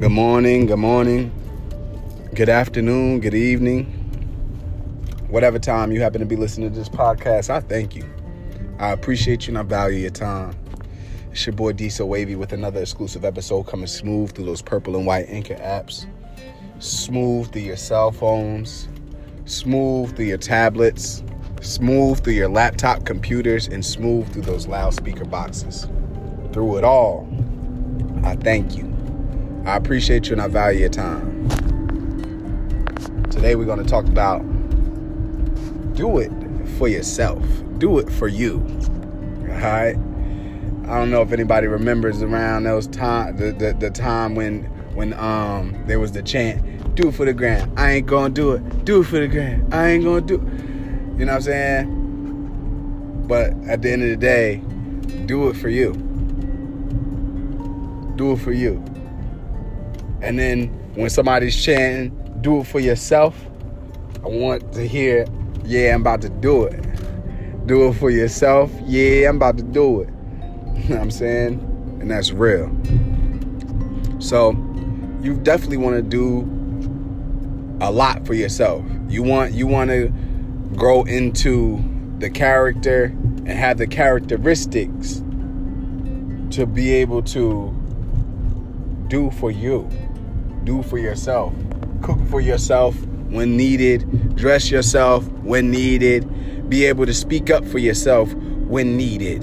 Good morning, good morning, good afternoon, good evening. Whatever time you happen to be listening to this podcast, I thank you. I appreciate you and I value your time. It's your boy D So Wavy with another exclusive episode coming smooth through those purple and white Anchor apps, smooth through your cell phones, smooth through your tablets, smooth through your laptop computers, and smooth through those loudspeaker boxes. Through it all, I thank you. I appreciate you and I value your time. Today we're going to talk about do it for yourself. Do it for you. All right? I don't know if anybody remembers around those time the, the, the time when when um there was the chant, do it for the grand. I ain't gonna do it. Do it for the grand. I ain't gonna do it. You know what I'm saying? But at the end of the day, do it for you. Do it for you. And then when somebody's chanting, do it for yourself, I want to hear, yeah, I'm about to do it. Do it for yourself, yeah, I'm about to do it. You know what I'm saying? And that's real. So you definitely want to do a lot for yourself. You want you want to grow into the character and have the characteristics to be able to do for you do for yourself. Cook for yourself when needed, dress yourself when needed, be able to speak up for yourself when needed,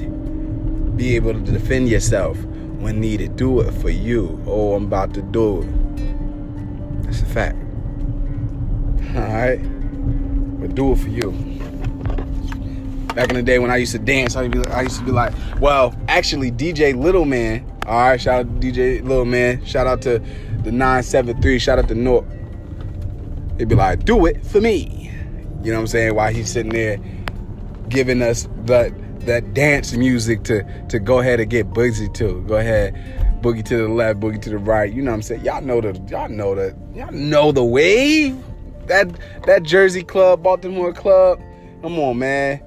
be able to defend yourself when needed. Do it for you. Oh, I'm about to do it. That's a fact. All right? But do it for you. Back in the day when I used to dance, I used to be, like, well, actually, DJ Little Man. All right, shout out to DJ Little Man. Shout out to the 973. Shout out to North. He'd be like, do it for me. You know what I'm saying? While he's sitting there giving us that that dance music to to go ahead and get boogie to. Go ahead, boogie to the left, boogie to the right. You know what I'm saying? Y'all know the y'all know the y'all know the wave. That that Jersey club, Baltimore club. Come on, man.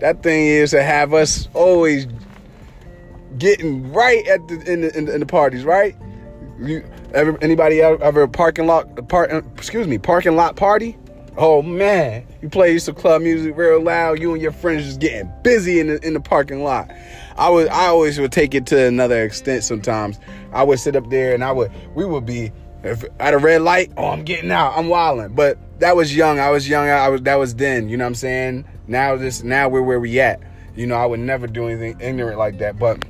That thing is to have us always getting right at the in the, in the, in the parties, right? You ever anybody ever, ever parking lot part uh, excuse me parking lot party? Oh man, you play some club music real loud. You and your friends just getting busy in the in the parking lot. I would I always would take it to another extent. Sometimes I would sit up there and I would we would be if, at a red light. Oh, I'm getting out. I'm wilding. But that was young. I was young. I was that was then. You know what I'm saying? Now this now we're where we at. You know I would never do anything ignorant like that. But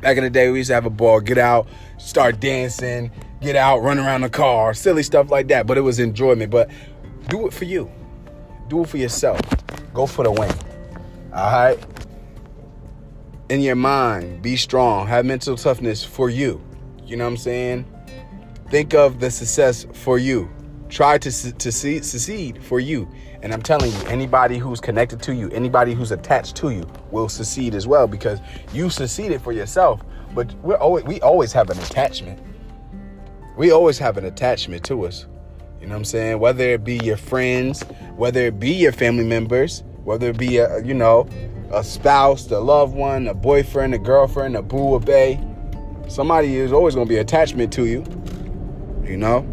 back in the day we used to have a ball. Get out, start dancing get out, run around the car, silly stuff like that. But it was enjoyment. But do it for you. Do it for yourself. Go for the win. All right? In your mind, be strong. Have mental toughness for you. You know what I'm saying? Think of the success for you. Try to, to see, succeed for you. And I'm telling you, anybody who's connected to you, anybody who's attached to you will succeed as well because you succeeded for yourself. But we're always, we always have an attachment we always have an attachment to us. You know what I'm saying? Whether it be your friends, whether it be your family members, whether it be a you know a spouse, a loved one, a boyfriend, a girlfriend, a boo, a bae, somebody is always gonna be attachment to you. You know.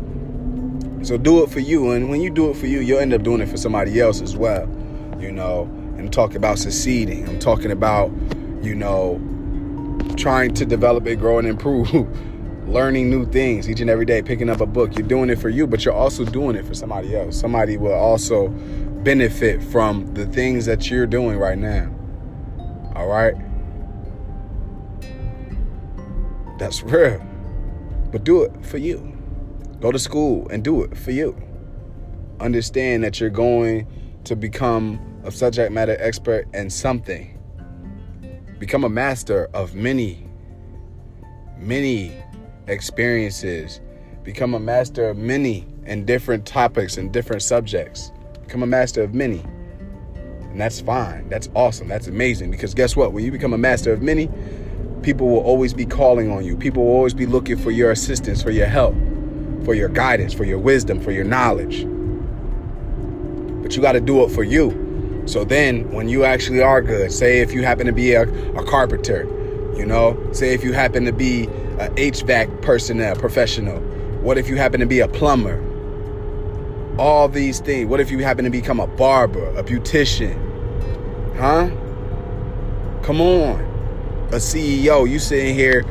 So do it for you, and when you do it for you, you'll end up doing it for somebody else as well. You know. And talk about succeeding. I'm talking about you know trying to develop and grow and improve. learning new things each and every day, picking up a book. You're doing it for you, but you're also doing it for somebody else. Somebody will also benefit from the things that you're doing right now. All right? That's real. But do it for you. Go to school and do it for you. Understand that you're going to become a subject matter expert in something. Become a master of many, many experiences. Become a master of many and different topics and different subjects. Become a master of many. And that's fine. That's awesome. That's amazing. Because guess what? When you become a master of many, people will always be calling on you. People will always be looking for your assistance, for your help, for your guidance, for your wisdom, for your knowledge. But you got to do it for you. So then, when you actually are good, say if you happen to be a, a carpenter, you know, say if you happen to be a HVAC personnel professional What if you happen to be a plumber? All these things. What if you happen to become a barber, a beautician? Huh? Come on. A CEO. You sitting here.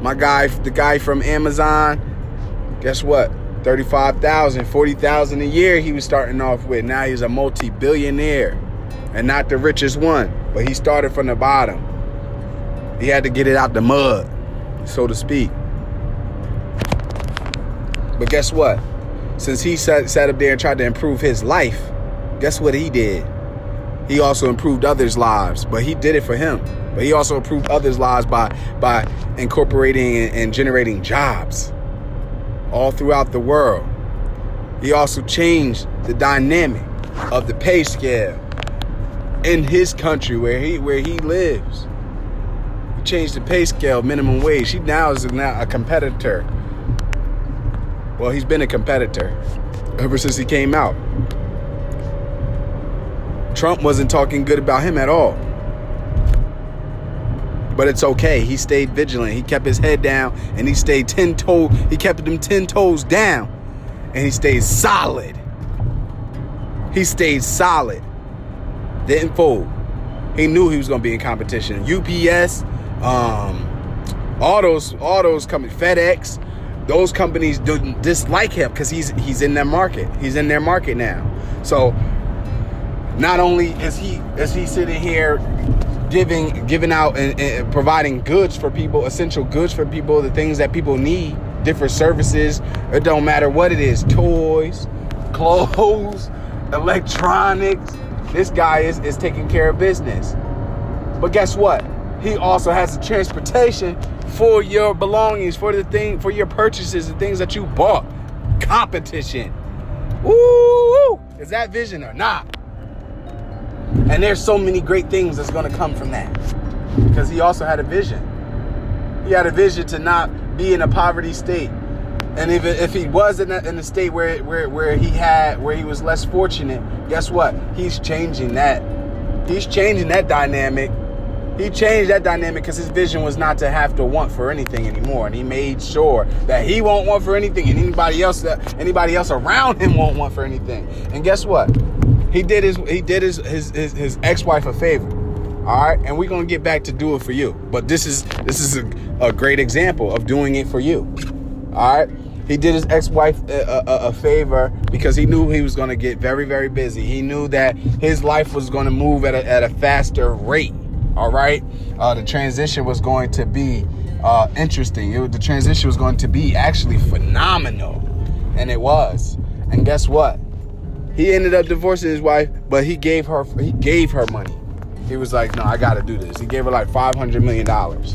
My guy, the guy from Amazon, guess what? 35,000, 40,000 a year he was starting off with. Now he's a multi-billionaire and not the richest one, but he started from the bottom. He had to get it out the mud, so to speak. But guess what? Since he sat, sat up there and tried to improve his life, guess what he did? He also improved others' lives, but he did it for him. But he also improved others' lives by by incorporating and, and generating jobs all throughout the world. He also changed the dynamic of the pay scale in his country where he where he lives. He changed the pay scale, minimum wage. He now is now a competitor well, he's been a competitor ever since he came out. Trump wasn't talking good about him at all. But it's okay. He stayed vigilant. He kept his head down and he stayed 10 toes. He kept them 10 toes down and he stayed solid. He stayed solid. Didn't fold. He knew he was going to be in competition. UPS, um, all those, all those companies, FedEx, those companies don't dislike him because he's he's in their market. He's in their market now. So not only is he is he sitting here giving giving out and, and, providing goods for people, essential goods for people, the things that people need, different services. It don't matter what it is, toys, clothes, electronics. This guy is is taking care of business. But guess what? He also has the transportation for your belongings, for the thing, for your purchases, the things that you bought. Competition. Woo! Is that vision or not? And there's so many great things that's going to come from that. Because he also had a vision. He had a vision to not be in a poverty state. And if, if he was in a, in a state where, where, where he had where he was less fortunate, guess what? He's changing that. He's changing that dynamic he changed that dynamic because his vision was not to have to want for anything anymore, and he made sure that he won't want for anything, and anybody else that anybody else around him won't want for anything. And guess what? He did his he did his his his, his ex-wife a favor. All right, and we're gonna get back to do it for you. But this is this is a, a great example of doing it for you. All right. He did his ex-wife a, a, a, favor because he knew he was going to get very, very busy. He knew that his life was going to move at a, at a faster rate. All right, uh, the transition was going to be uh, interesting. It, the transition was going to be actually phenomenal, and it was. And guess what? He ended up divorcing his wife, but he gave her he gave her money. He was like, "No, I got to do this." He gave her like five hundred million dollars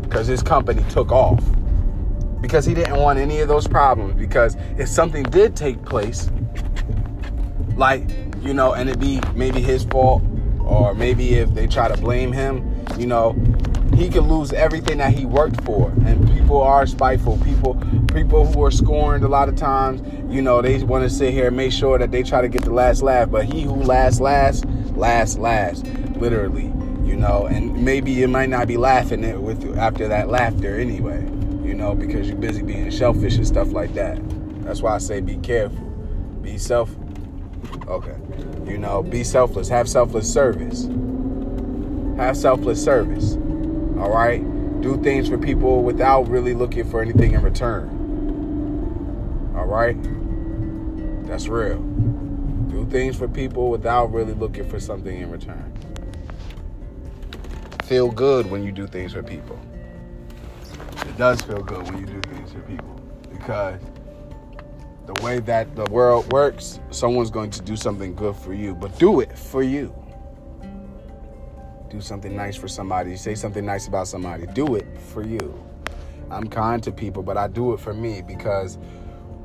because his company took off because he didn't want any of those problems. Because if something did take place, like you know, and it be maybe his fault or maybe if they try to blame him, you know, he could lose everything that he worked for. And people are spiteful. People people who are scorned a lot of times, you know, they want to sit here and make sure that they try to get the last laugh. But he who lasts last, last last, literally, you know. And maybe you might not be laughing it with after that laughter anyway, you know, because you're busy being shellfish and stuff like that. That's why I say be careful, be self. Okay. You know, be selfless. Have selfless service. Have selfless service. All right? Do things for people without really looking for anything in return. All right? That's real. Do things for people without really looking for something in return. Feel good when you do things for people. It does feel good when you do things for people because the way that the world works, someone's going to do something good for you, but do it for you. Do something nice for somebody, say something nice about somebody, do it for you. I'm kind to people, but I do it for me because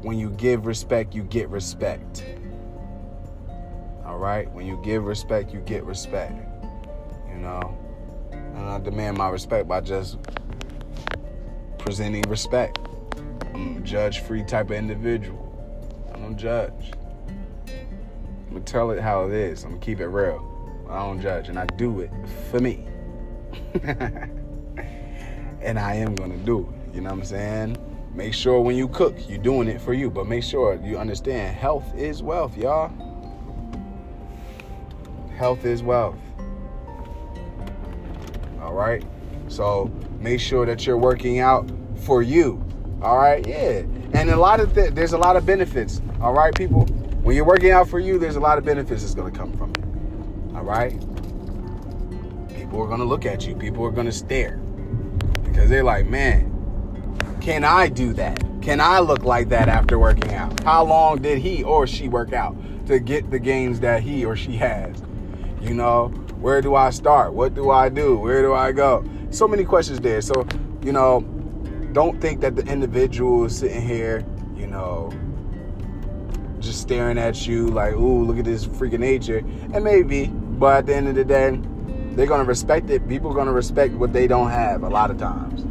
when you give respect, you get respect. All right? When you give respect, you get respect. You know? And I demand my respect by just presenting respect. I'm a judge free type of individual. I don't judge. I'm gonna tell it how it is. I'm gonna keep it real. I don't judge, and I do it for me. and I am gonna do it. You know what I'm saying? Make sure when you cook, you're doing it for you, but make sure you understand health is wealth, y'all. Health is wealth. All right? So make sure that you're working out for you. All right? Yeah. And a lot of th- there's a lot of benefits. All right, people? When you're working out for you, there's a lot of benefits that's going to come from it. All right? People are going to look at you. People are going to stare. Because they're like, "Man, can I do that? Can I look like that after working out? How long did he or she work out to get the gains that he or she has? You know, where do I start? What do I do? Where do I go? So many questions there. So, you know, don't think that the individual is sitting here, you know, just staring at you like, ooh, look at this freaking nature. And maybe, but at the end of the day, they're gonna respect it. People are gonna respect what they don't have a lot of times.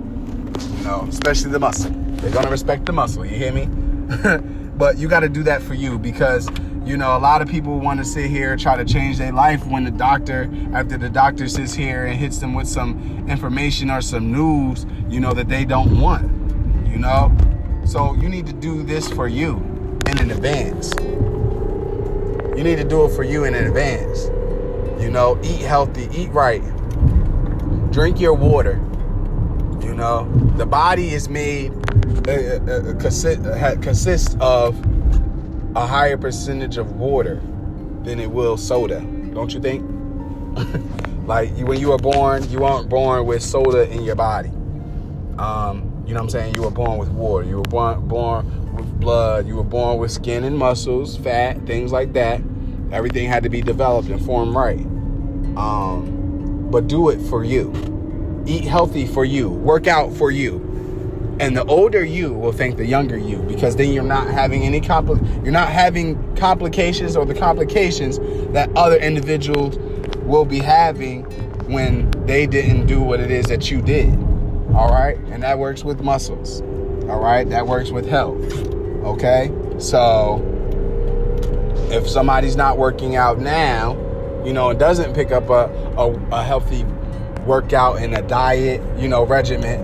Know, especially the muscle. They're gonna respect the muscle, you hear me? but you gotta do that for you because you know, a lot of people want to sit here try to change their life when the doctor, after the doctor sits here and hits them with some information or some news, you know, that they don't want, you know? So you need to do this for you in an advance. You need to do it for you in advance. You know, eat healthy, eat right, drink your water. You know, the body is made, uh, uh, uh, consists of a higher percentage of water than it will soda. Don't you think? like when you were born, you weren't born with soda in your body. Um, you know what I'm saying? You were born with water. You were born born with blood. You were born with skin and muscles, fat, things like that. Everything had to be developed and formed right. Um, but do it for you. Eat healthy for you. Work out for you. And the older you will thank the younger you because then you're not having any compli- you're not having complications or the complications that other individuals will be having when they didn't do what it is that you did. All right? And that works with muscles. All right? That works with health. Okay? So if somebody's not working out now, you know, and doesn't pick up a, a, a healthy workout and a diet, you know, regimen,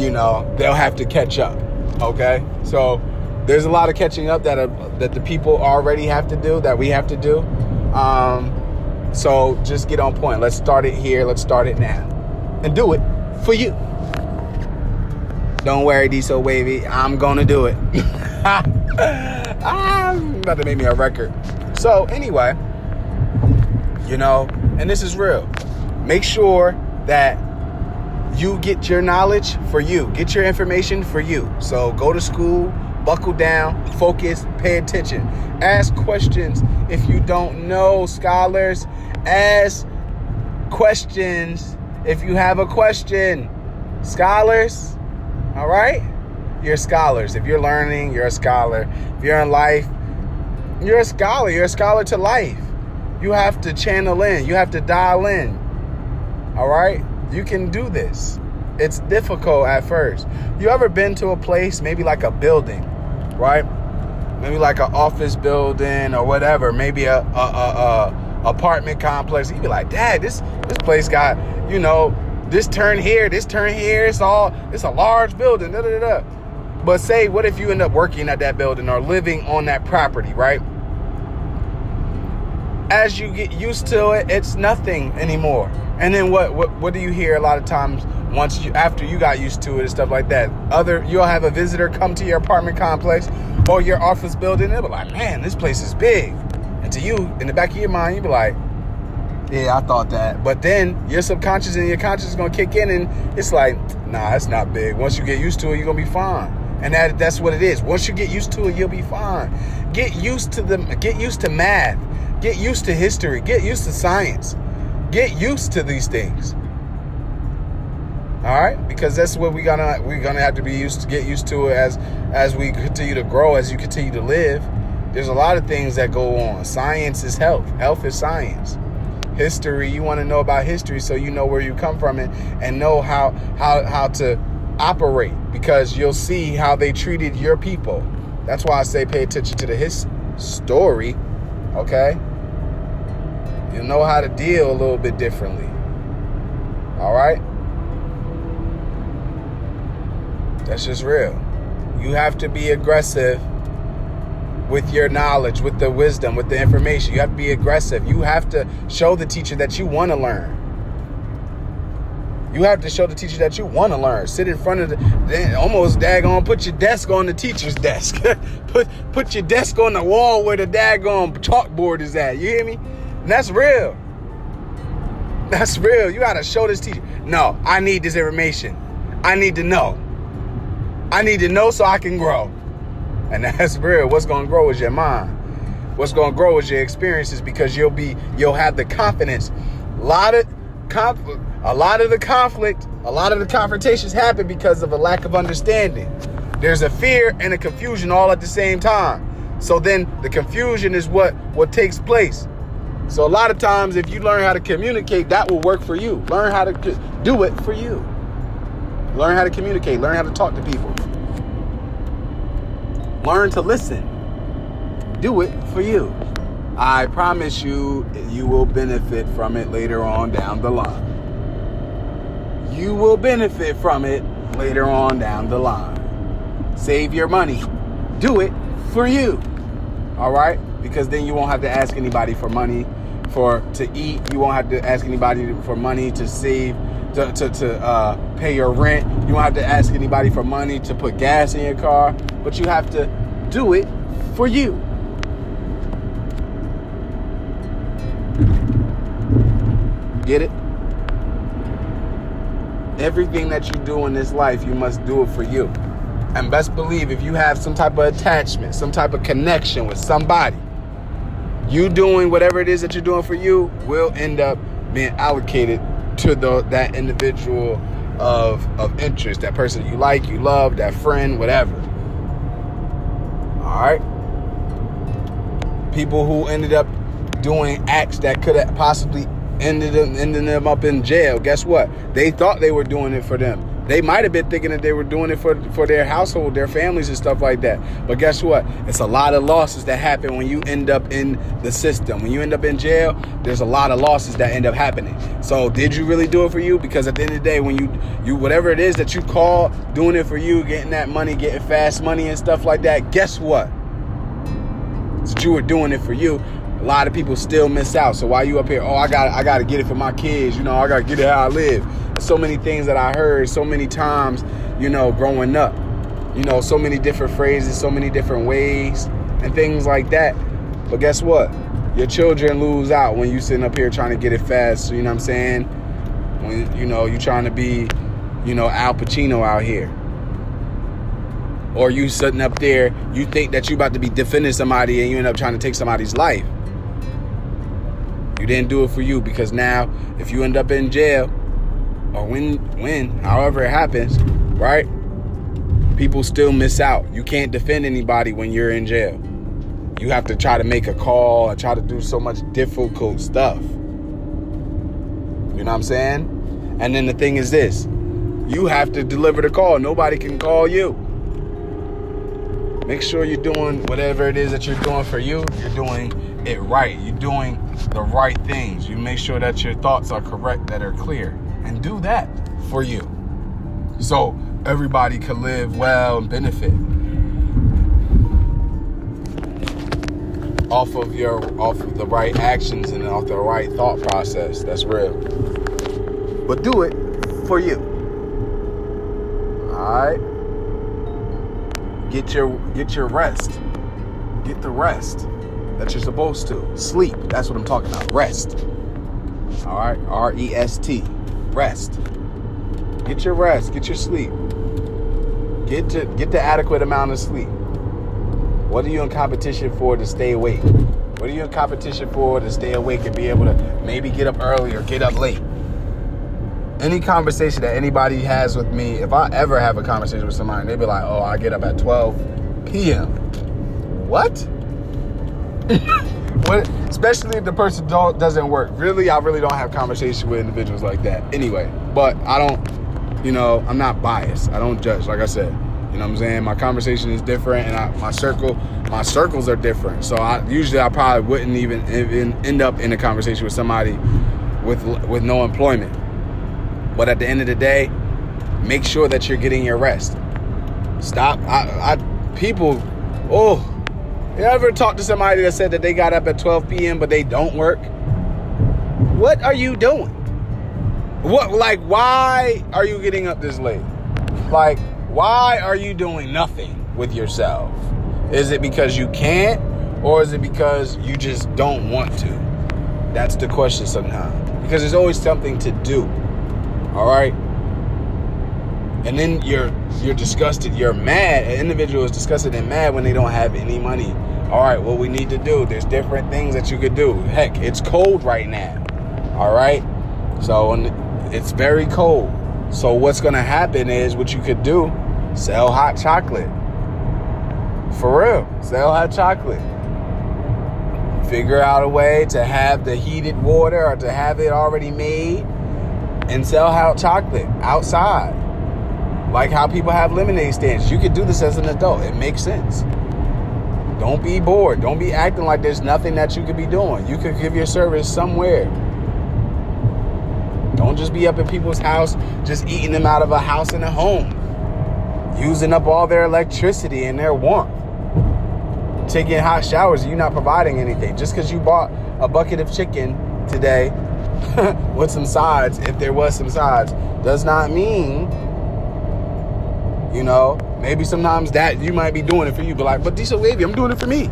you know, they'll have to catch up. Okay? So there's a lot of catching up that are, that the people already have to do, that we have to do. Um, so just get on point. Let's start it here. Let's start it now. And do it for you. Don't worry, D so wavy. I'm gonna do it. I'm about to make me a record. So anyway, you know, and this is real. Make sure that you get your knowledge for you, get your information for you. So go to school, buckle down, focus, pay attention, ask questions if you don't know, scholars. Ask questions if you have a question, scholars. All right? You're scholars. If you're learning, you're a scholar. If you're in life, you're a scholar. You're a scholar to life. You have to channel in, you have to dial in. All right? You can do this. It's difficult at first. You ever been to a place, maybe like a building, right? Maybe like an office building or whatever, maybe a, a, a, a apartment complex. You'd be like, Dad, this this place got, you know, this turn here, this turn here. It's all it's a large building. Da, da, da, But say, what if you end up working at that building or living on that property, right? As you get used to it, it's nothing anymore. And then what, what what do you hear a lot of times once you after you got used to it and stuff like that? Other you'll have a visitor come to your apartment complex or your office building, they'll be like, man, this place is big. And to you, in the back of your mind, you'll be like, yeah, I thought that. But then your subconscious and your conscious is gonna kick in and it's like, nah, it's not big. Once you get used to it, you're gonna be fine. And that that's what it is. Once you get used to it, you'll be fine. Get used to the get used to math. Get used to history. Get used to science. Get used to these things. All right, because that's what we're gonna we're gonna have to be used to get used to it as as we continue to grow, as you continue to live. There's a lot of things that go on. Science is health. Health is science. History, you want to know about history so you know where you come from and, and know how how how to operate because you'll see how they treated your people. That's why I say pay attention to the his story. Okay? You know how to deal a little bit differently. All right? That's just real. You have to be aggressive with your knowledge, with the wisdom, with the information. You have to be aggressive. You have to show the teacher that you want to learn. You have to show the teacher that you want to learn. Sit in front of the almost daggone. Put your desk on the teacher's desk. put put your desk on the wall where the daggone chalkboard is at. You hear me? And that's real. That's real. You gotta show this teacher. No, I need this information. I need to know. I need to know so I can grow. And that's real. What's gonna grow is your mind. What's gonna grow is your experiences because you'll be you'll have the confidence. A lot of conflict a lot of the conflict, a lot of the confrontations happen because of a lack of understanding. There's a fear and a confusion all at the same time. So then the confusion is what what takes place. So a lot of times if you learn how to communicate, that will work for you. Learn how to do it for you. Learn how to communicate, learn how to talk to people. Learn to listen. Do it for you. I promise you, you will benefit from it later on down the line you will benefit from it later on down the line. Save your money. Do it for you. All right? Because then you won't have to ask anybody for money for to eat. You won't have to ask anybody for money to save to, to, to uh, pay your rent. You won't have to ask anybody for money to put gas in your car, but you have to do it for you. Get it? Everything that you do in this life, you must do it for you. And best believe if you have some type of attachment, some type of connection with somebody, you doing whatever it is that you're doing for you will end up being allocated to the that individual of of interest, that person you like, you love, that friend, whatever. All right. People who ended up doing acts that could have possibly ended them, ending them up in jail. Guess what? They thought they were doing it for them. They might have been thinking that they were doing it for, for their household, their families, and stuff like that. But guess what? It's a lot of losses that happen when you end up in the system. When you end up in jail, there's a lot of losses that end up happening. So, did you really do it for you? Because at the end of the day, when you you whatever it is that you call doing it for you, getting that money, getting fast money and stuff like that, guess what? That you were doing it for you a lot of people still miss out. So why you up here? Oh, I got I got to get it for my kids. You know, I got to get it how I live. So many things that I heard so many times. You know, growing up. You know, so many different phrases, so many different ways, and things like that. But guess what? Your children lose out when you sitting up here trying to get it fast. You know what I'm saying? When you know you trying to be, you know, Al Pacino out here or you sitting up there, you think that you about to be defending somebody and you end up trying to take somebody's life. You didn't do it for you because now if you end up in jail or when when however it happens, right? People still miss out. You can't defend anybody when you're in jail. You have to try to make a call and try to do so much difficult stuff. You know what I'm saying? And then the thing is this you have to deliver the call. Nobody can call you. Make sure you're doing whatever it is that you're doing for you, you're doing it right. You're doing the right things. You make sure that your thoughts are correct, that are clear, and do that for you. So everybody can live well and benefit off of your off of the right actions and off the right thought process. That's real. But do it for you. Alright? Get your get your rest. Get the rest that you're supposed to. Sleep. That's what I'm talking about. Rest. All right. R E S T. Rest. Get your rest. Get your sleep. Get to get the adequate amount of sleep. What are you in competition for to stay awake? What are you in competition for to stay awake and be able to maybe get up early or get up late? Any conversation that anybody has with me, if I ever have a conversation with somebody, they'd be like, "Oh, I get up at 12 p.m." What? what, especially if the person don't doesn't work. Really, I really don't have conversation with individuals like that. Anyway, but I don't, you know, I'm not biased. I don't judge. Like I said, you know what I'm saying. My conversation is different, and I, my circle, my circles are different. So I usually I probably wouldn't even, even end up in a conversation with somebody with with no employment. But at the end of the day, make sure that you're getting your rest. Stop. I, I people. Oh, you ever talk to somebody that said that they got up at 12 p.m. but they don't work? What are you doing? What like why are you getting up this late? Like why are you doing nothing with yourself? Is it because you can't or is it because you just don't want to? That's the question sometimes. Because there's always something to do. All right? And then you're you're disgusted, you're mad. An individual is disgusted and mad when they don't have any money. All right, what we need to do, there's different things that you could do. Heck, it's cold right now. All right? So it's very cold. So what's to happen is what you could do, sell hot chocolate. For real, sell hot chocolate. Figure out a way to have the heated water or to have it already made and sell hot chocolate outside. Like how people have lemonade stands. You could do this as an adult. It makes sense. Don't be bored. Don't be acting like there's nothing that you could be doing. You could give your service somewhere. Don't just be up at people's house, just eating them out of a house and a home, using up all their electricity and their warmth, taking hot showers. You're not providing anything. Just because you bought a bucket of chicken today with some sides, if there was some sides, does not mean, you know, maybe sometimes that you might be doing it for you, but like, but D So Wavy, I'm doing it for me.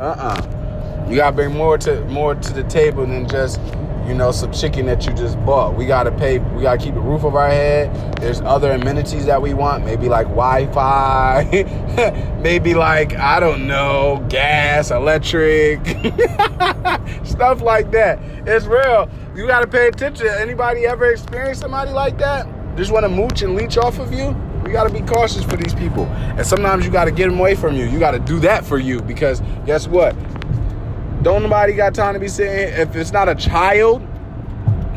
uh-uh. You gotta bring more to more to the table than just you know, some chicken that you just bought. We gotta pay, we gotta keep the roof over our head. There's other amenities that we want, maybe like Wi-Fi, maybe like, I don't know, gas, electric, stuff like that. It's real. You gotta pay attention. Anybody ever experienced somebody like that? Just wanna mooch and leech off of you? We gotta be cautious for these people. And sometimes you gotta get them away from you. You gotta do that for you because guess what? Don't nobody got time to be sitting here. If it's not a child,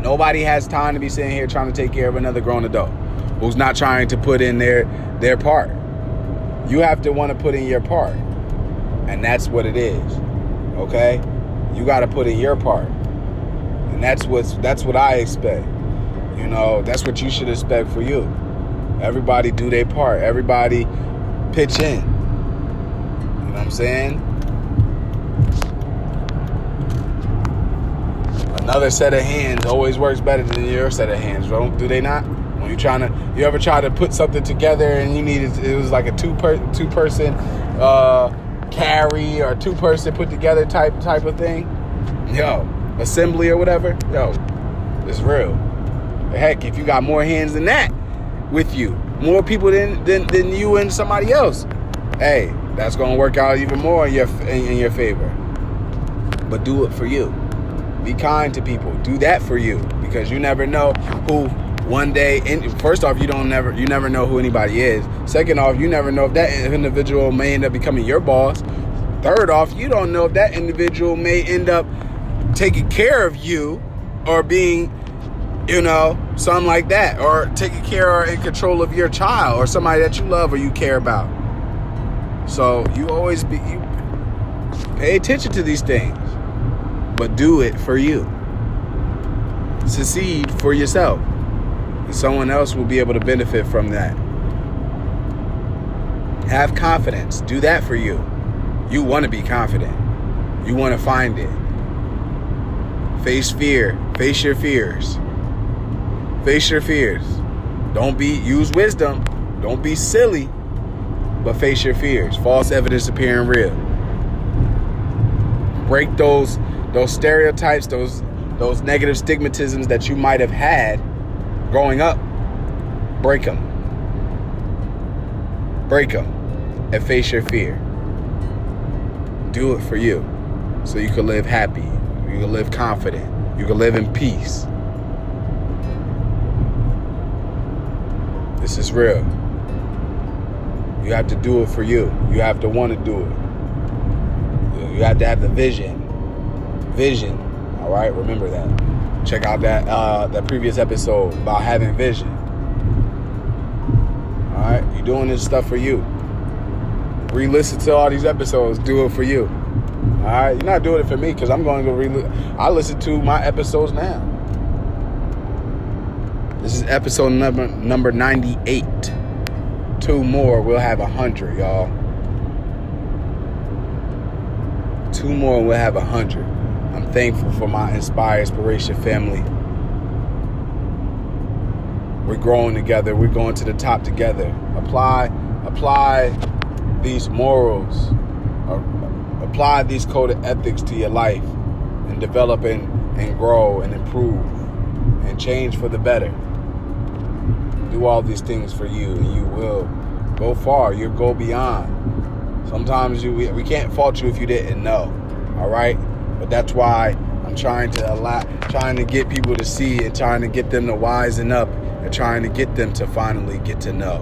nobody has time to be sitting here trying to take care of another grown adult who's not trying to put in their their part. You have to want to put in your part. And that's what it is. Okay? You got to put in your part. And that's what's that's what I expect. You know, that's what you should expect for you. Everybody do their part. Everybody pitch in. You know what I'm saying? another set of hands always works better than your set of hands, don't do they not? When you trying to, you ever try to put something together and you needed, it was like a two per two person uh, carry or two person put together type type of thing. Yo, assembly or whatever. Yo, it's real. Heck, if you got more hands than that with you, more people than than, than you and somebody else, hey, that's gonna work out even more in your in, in your favor. But do it for you. Be kind to people. Do that for you because you never know who one day. In, first off, you don't never you never know who anybody is. Second off, you never know if that individual may end up becoming your boss. Third off, you don't know if that individual may end up taking care of you or being, you know, something like that, or taking care or in control of your child or somebody that you love or you care about. So you always be you pay attention to these things but do it for you. Succeed for yourself. And someone else will be able to benefit from that. Have confidence. Do that for you. You want to be confident. You want to find it. Face fear. Face your fears. Face your fears. Don't be use wisdom. Don't be silly. But face your fears. False evidence appearing real. Break those those stereotypes, those those negative stigmatisms that you might have had growing up, break them. Break them and face your fear. Do it for you so you can live happy, you can live confident, you can live in peace. This is real. You have to do it for you. You have to want to do it. You have to have the vision vision. All right, remember that. Check out that uh, that previous episode about having vision. All right, you're doing this stuff for you. Re-listen to all these episodes. Do it for you. All right, you're not doing it for me because I'm going to re. Listen. I listen to my episodes now. This is episode number number 98. two more, we'll have a hundred, y'all. Two more, we'll have a hundred. I'm thankful for my Inspire Inspiration family. We're growing together. We're going to the top together. Apply, apply these morals. Uh, apply these code of ethics to your life and develop and, and grow and improve and change for the better. Do all these things for you and you will go far. You'll go beyond. Sometimes you we, we can't fault you if you didn't know. All right? But that's why I'm trying to allow trying to get people to see and trying to get them to wisen up and trying to get them to finally get to know.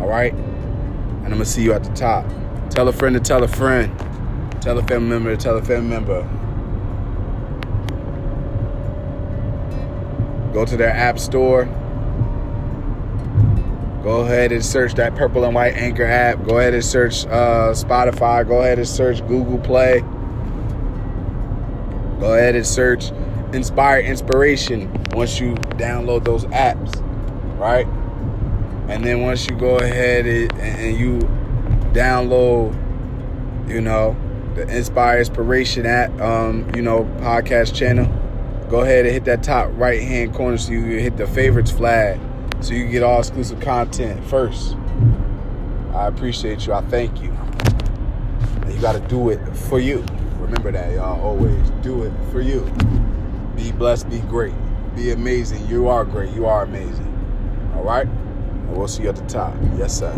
All right? And I'm to see you at the top. Tell a friend to tell a friend. Tell a family member to tell a family member. Go to their app store. Go ahead and search that purple and white anchor app. Go ahead and search uh, Spotify. Go ahead and search Google Play. Go ahead and search Inspire Inspiration once you download those apps, right? And then once you go ahead and you download, you know, the Inspire Inspiration app, um, you know, podcast channel, go ahead and hit that top right hand corner so you hit the favorites flag so you get all exclusive content first. I appreciate you. I thank you. And you got to do it for you. Remember that, y'all. Always do it for you. Be blessed, be great, be amazing. You are great. You are amazing. All right? And we'll see you at the top. Yes, sir.